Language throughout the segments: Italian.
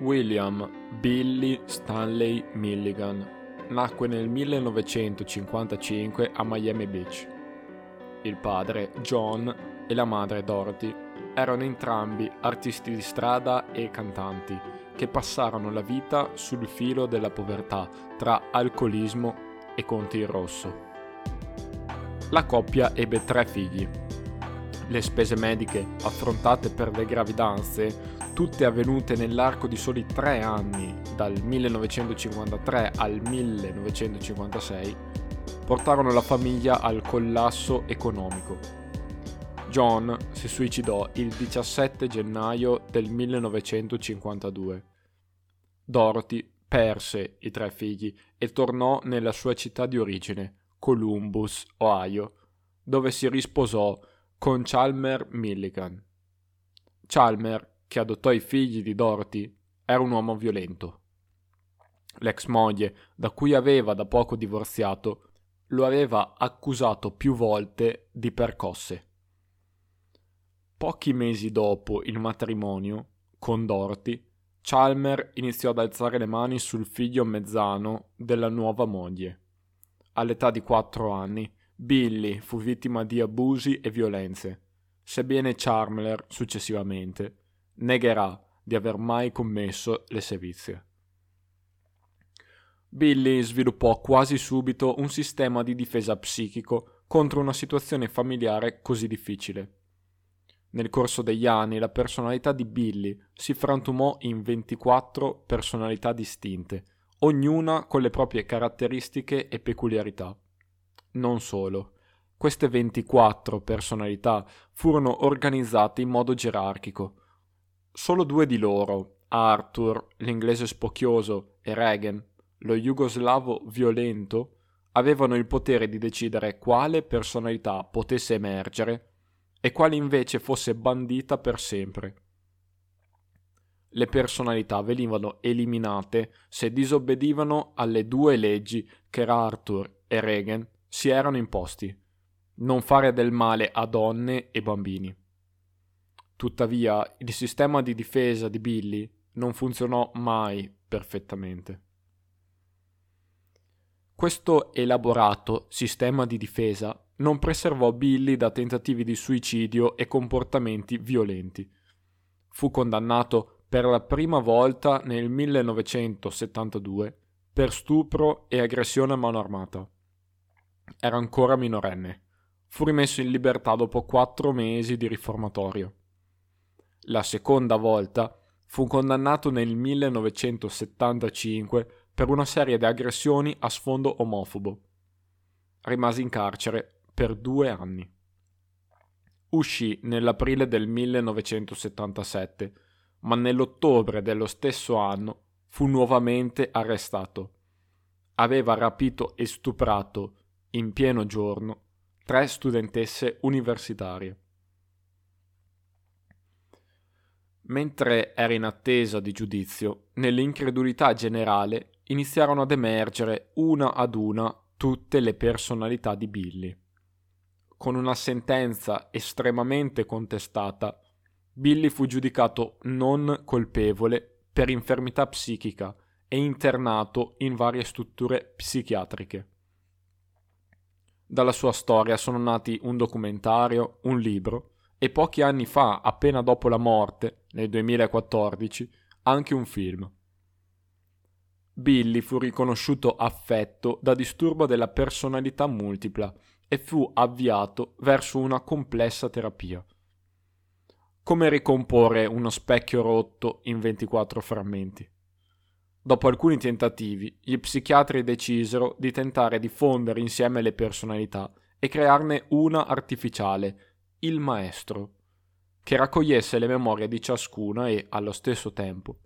William Billy Stanley Milligan nacque nel 1955 a Miami Beach. Il padre, John, e la madre, Dorothy, erano entrambi artisti di strada e cantanti che passarono la vita sul filo della povertà tra alcolismo e conti in rosso. La coppia ebbe tre figli. Le spese mediche affrontate per le gravidanze tutte avvenute nell'arco di soli tre anni, dal 1953 al 1956, portarono la famiglia al collasso economico. John si suicidò il 17 gennaio del 1952. Dorothy perse i tre figli e tornò nella sua città di origine, Columbus, Ohio, dove si risposò con Chalmer Milligan. Chalmer che adottò i figli di Dorothy, era un uomo violento. L'ex moglie, da cui aveva da poco divorziato, lo aveva accusato più volte di percosse. Pochi mesi dopo il matrimonio con Dorothy, Chalmer iniziò ad alzare le mani sul figlio mezzano della nuova moglie. All'età di quattro anni, Billy fu vittima di abusi e violenze, sebbene Chalmer successivamente negherà di aver mai commesso le sevizie. Billy sviluppò quasi subito un sistema di difesa psichico contro una situazione familiare così difficile. Nel corso degli anni la personalità di Billy si frantumò in 24 personalità distinte, ognuna con le proprie caratteristiche e peculiarità. Non solo, queste 24 personalità furono organizzate in modo gerarchico, Solo due di loro, Arthur, l'inglese spocchioso, e Regan, lo jugoslavo violento, avevano il potere di decidere quale personalità potesse emergere e quale invece fosse bandita per sempre. Le personalità venivano eliminate se disobbedivano alle due leggi che Arthur e Regan si erano imposti, non fare del male a donne e bambini. Tuttavia, il sistema di difesa di Billy non funzionò mai perfettamente. Questo elaborato sistema di difesa non preservò Billy da tentativi di suicidio e comportamenti violenti. Fu condannato per la prima volta nel 1972 per stupro e aggressione a mano armata. Era ancora minorenne. Fu rimesso in libertà dopo quattro mesi di riformatorio. La seconda volta fu condannato nel 1975 per una serie di aggressioni a sfondo omofobo. Rimase in carcere per due anni. Uscì nell'aprile del 1977, ma nell'ottobre dello stesso anno fu nuovamente arrestato. Aveva rapito e stuprato, in pieno giorno, tre studentesse universitarie. Mentre era in attesa di giudizio, nell'incredulità generale iniziarono ad emergere una ad una tutte le personalità di Billy. Con una sentenza estremamente contestata, Billy fu giudicato non colpevole per infermità psichica e internato in varie strutture psichiatriche. Dalla sua storia sono nati un documentario, un libro e pochi anni fa, appena dopo la morte, nel 2014, anche un film. Billy fu riconosciuto affetto da disturbo della personalità multipla e fu avviato verso una complessa terapia. Come ricomporre uno specchio rotto in 24 frammenti? Dopo alcuni tentativi, gli psichiatri decisero di tentare di fondere insieme le personalità e crearne una artificiale il maestro, che raccogliesse le memorie di ciascuna e, allo stesso tempo,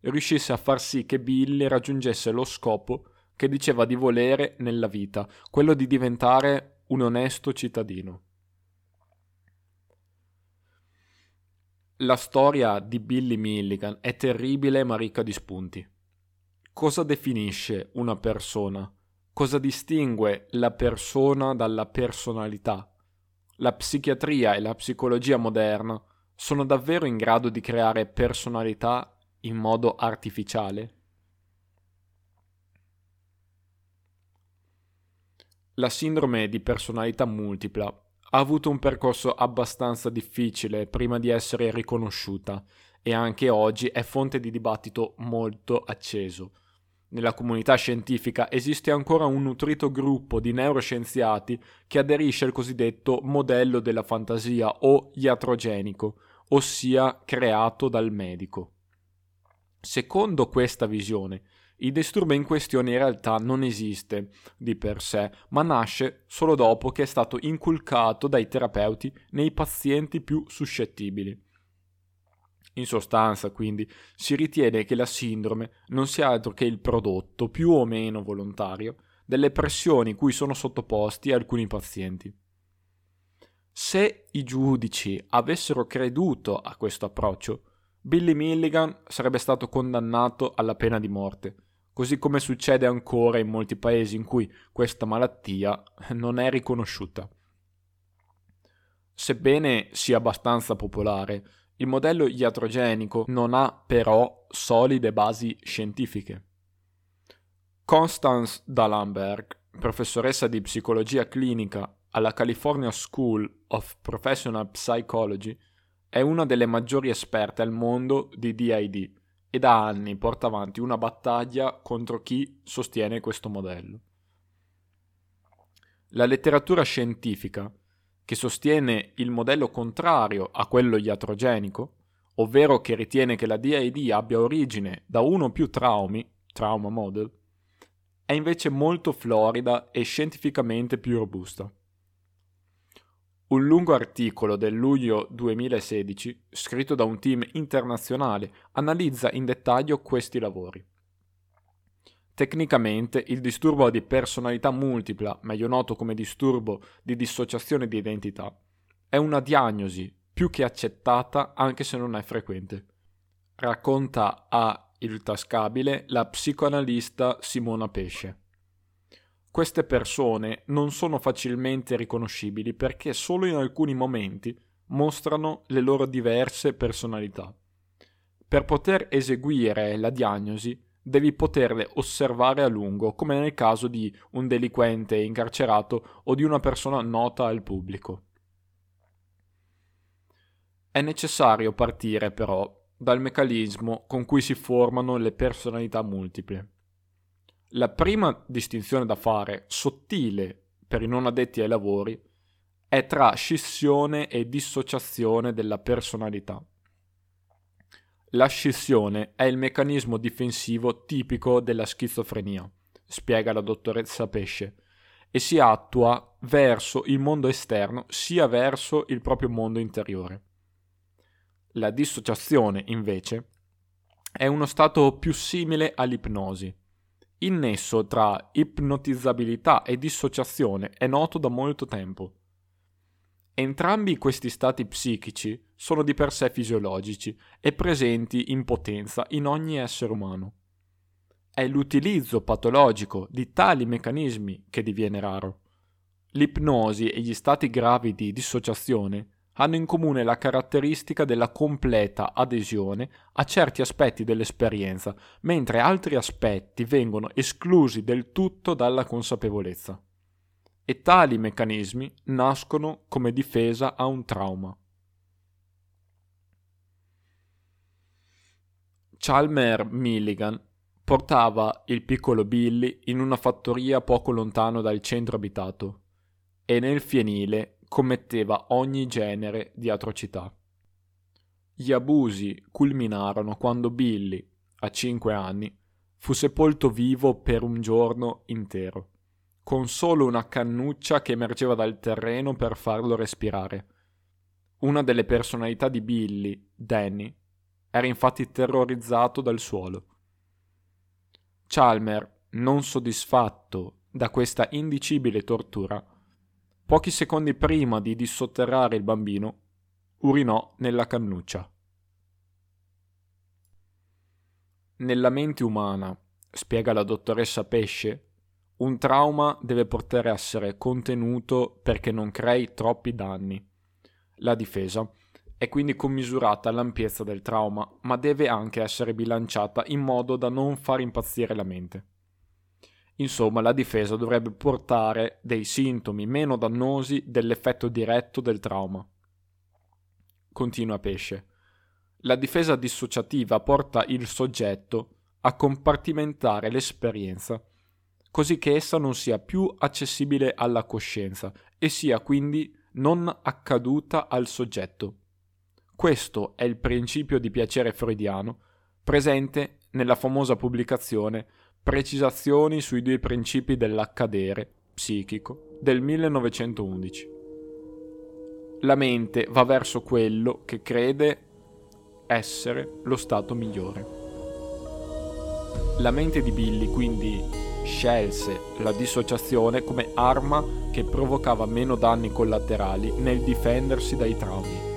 riuscisse a far sì che Billy raggiungesse lo scopo che diceva di volere nella vita, quello di diventare un onesto cittadino. La storia di Billy Milligan è terribile ma ricca di spunti. Cosa definisce una persona? Cosa distingue la persona dalla personalità? La psichiatria e la psicologia moderna sono davvero in grado di creare personalità in modo artificiale? La sindrome di personalità multipla ha avuto un percorso abbastanza difficile prima di essere riconosciuta e anche oggi è fonte di dibattito molto acceso. Nella comunità scientifica esiste ancora un nutrito gruppo di neuroscienziati che aderisce al cosiddetto modello della fantasia o iatrogenico, ossia creato dal medico. Secondo questa visione, il disturbo in questione in realtà non esiste di per sé, ma nasce solo dopo che è stato inculcato dai terapeuti nei pazienti più suscettibili. In sostanza, quindi, si ritiene che la sindrome non sia altro che il prodotto, più o meno volontario, delle pressioni cui sono sottoposti alcuni pazienti. Se i giudici avessero creduto a questo approccio, Billy Milligan sarebbe stato condannato alla pena di morte, così come succede ancora in molti paesi in cui questa malattia non è riconosciuta. Sebbene sia abbastanza popolare, il modello iatrogenico non ha però solide basi scientifiche. Constance Dallenberg, professoressa di psicologia clinica alla California School of Professional Psychology, è una delle maggiori esperte al mondo di DID e da anni porta avanti una battaglia contro chi sostiene questo modello. La letteratura scientifica, che sostiene il modello contrario a quello iatrogenico, ovvero che ritiene che la DID abbia origine da uno o più traumi, trauma model, è invece molto florida e scientificamente più robusta. Un lungo articolo del luglio 2016, scritto da un team internazionale, analizza in dettaglio questi lavori. Tecnicamente il disturbo di personalità multipla, meglio noto come disturbo di dissociazione di identità, è una diagnosi più che accettata anche se non è frequente. Racconta a Il Tascabile la psicoanalista Simona Pesce. Queste persone non sono facilmente riconoscibili perché solo in alcuni momenti mostrano le loro diverse personalità. Per poter eseguire la diagnosi devi poterle osservare a lungo, come nel caso di un delinquente incarcerato o di una persona nota al pubblico. È necessario partire però dal meccanismo con cui si formano le personalità multiple. La prima distinzione da fare, sottile per i non addetti ai lavori, è tra scissione e dissociazione della personalità. La scissione è il meccanismo difensivo tipico della schizofrenia, spiega la dottoressa Pesce, e si attua verso il mondo esterno sia verso il proprio mondo interiore. La dissociazione, invece, è uno stato più simile all'ipnosi, il nesso tra ipnotizzabilità e dissociazione è noto da molto tempo. Entrambi questi stati psichici sono di per sé fisiologici e presenti in potenza in ogni essere umano. È l'utilizzo patologico di tali meccanismi che diviene raro. L'ipnosi e gli stati gravi di dissociazione hanno in comune la caratteristica della completa adesione a certi aspetti dell'esperienza, mentre altri aspetti vengono esclusi del tutto dalla consapevolezza. E tali meccanismi nascono come difesa a un trauma. Chalmer Milligan portava il piccolo Billy in una fattoria poco lontano dal centro abitato e nel fienile commetteva ogni genere di atrocità. Gli abusi culminarono quando Billy, a cinque anni, fu sepolto vivo per un giorno intero, con solo una cannuccia che emergeva dal terreno per farlo respirare. Una delle personalità di Billy, Danny, era infatti terrorizzato dal suolo. Chalmer, non soddisfatto da questa indicibile tortura, Pochi secondi prima di dissotterrare il bambino, urinò nella cannuccia. Nella mente umana, spiega la dottoressa Pesce, un trauma deve poter essere contenuto perché non crei troppi danni. La difesa è quindi commisurata all'ampiezza del trauma, ma deve anche essere bilanciata in modo da non far impazzire la mente. Insomma, la difesa dovrebbe portare dei sintomi meno dannosi dell'effetto diretto del trauma. Continua Pesce. La difesa dissociativa porta il soggetto a compartimentare l'esperienza, così che essa non sia più accessibile alla coscienza e sia quindi non accaduta al soggetto. Questo è il principio di piacere freudiano presente nella famosa pubblicazione Precisazioni sui due principi dell'accadere psichico del 1911. La mente va verso quello che crede essere lo stato migliore. La mente di Billy quindi scelse la dissociazione come arma che provocava meno danni collaterali nel difendersi dai traumi.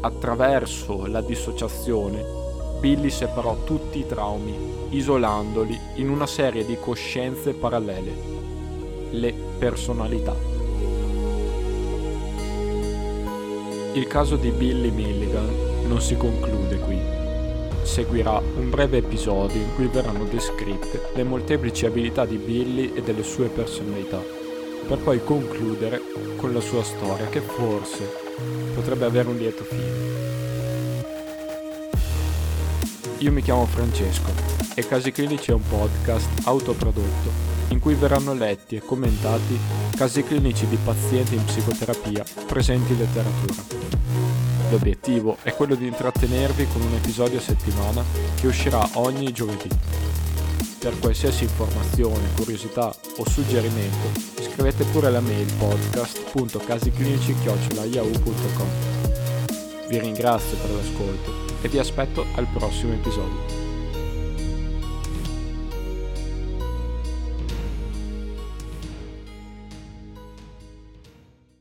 Attraverso la dissociazione Billy separò tutti i traumi, isolandoli in una serie di coscienze parallele, le personalità. Il caso di Billy Milligan non si conclude qui. Seguirà un breve episodio in cui verranno descritte le molteplici abilità di Billy e delle sue personalità, per poi concludere con la sua storia che forse potrebbe avere un lieto fine. Io mi chiamo Francesco e Casi Clinici è un podcast autoprodotto in cui verranno letti e commentati casi clinici di pazienti in psicoterapia presenti in letteratura. L'obiettivo è quello di intrattenervi con un episodio a settimana che uscirà ogni giovedì. Per qualsiasi informazione, curiosità o suggerimento scrivete pure la mail podcast.casiclinici.yahoo.com Vi ringrazio per l'ascolto e vi aspetto al prossimo episodio.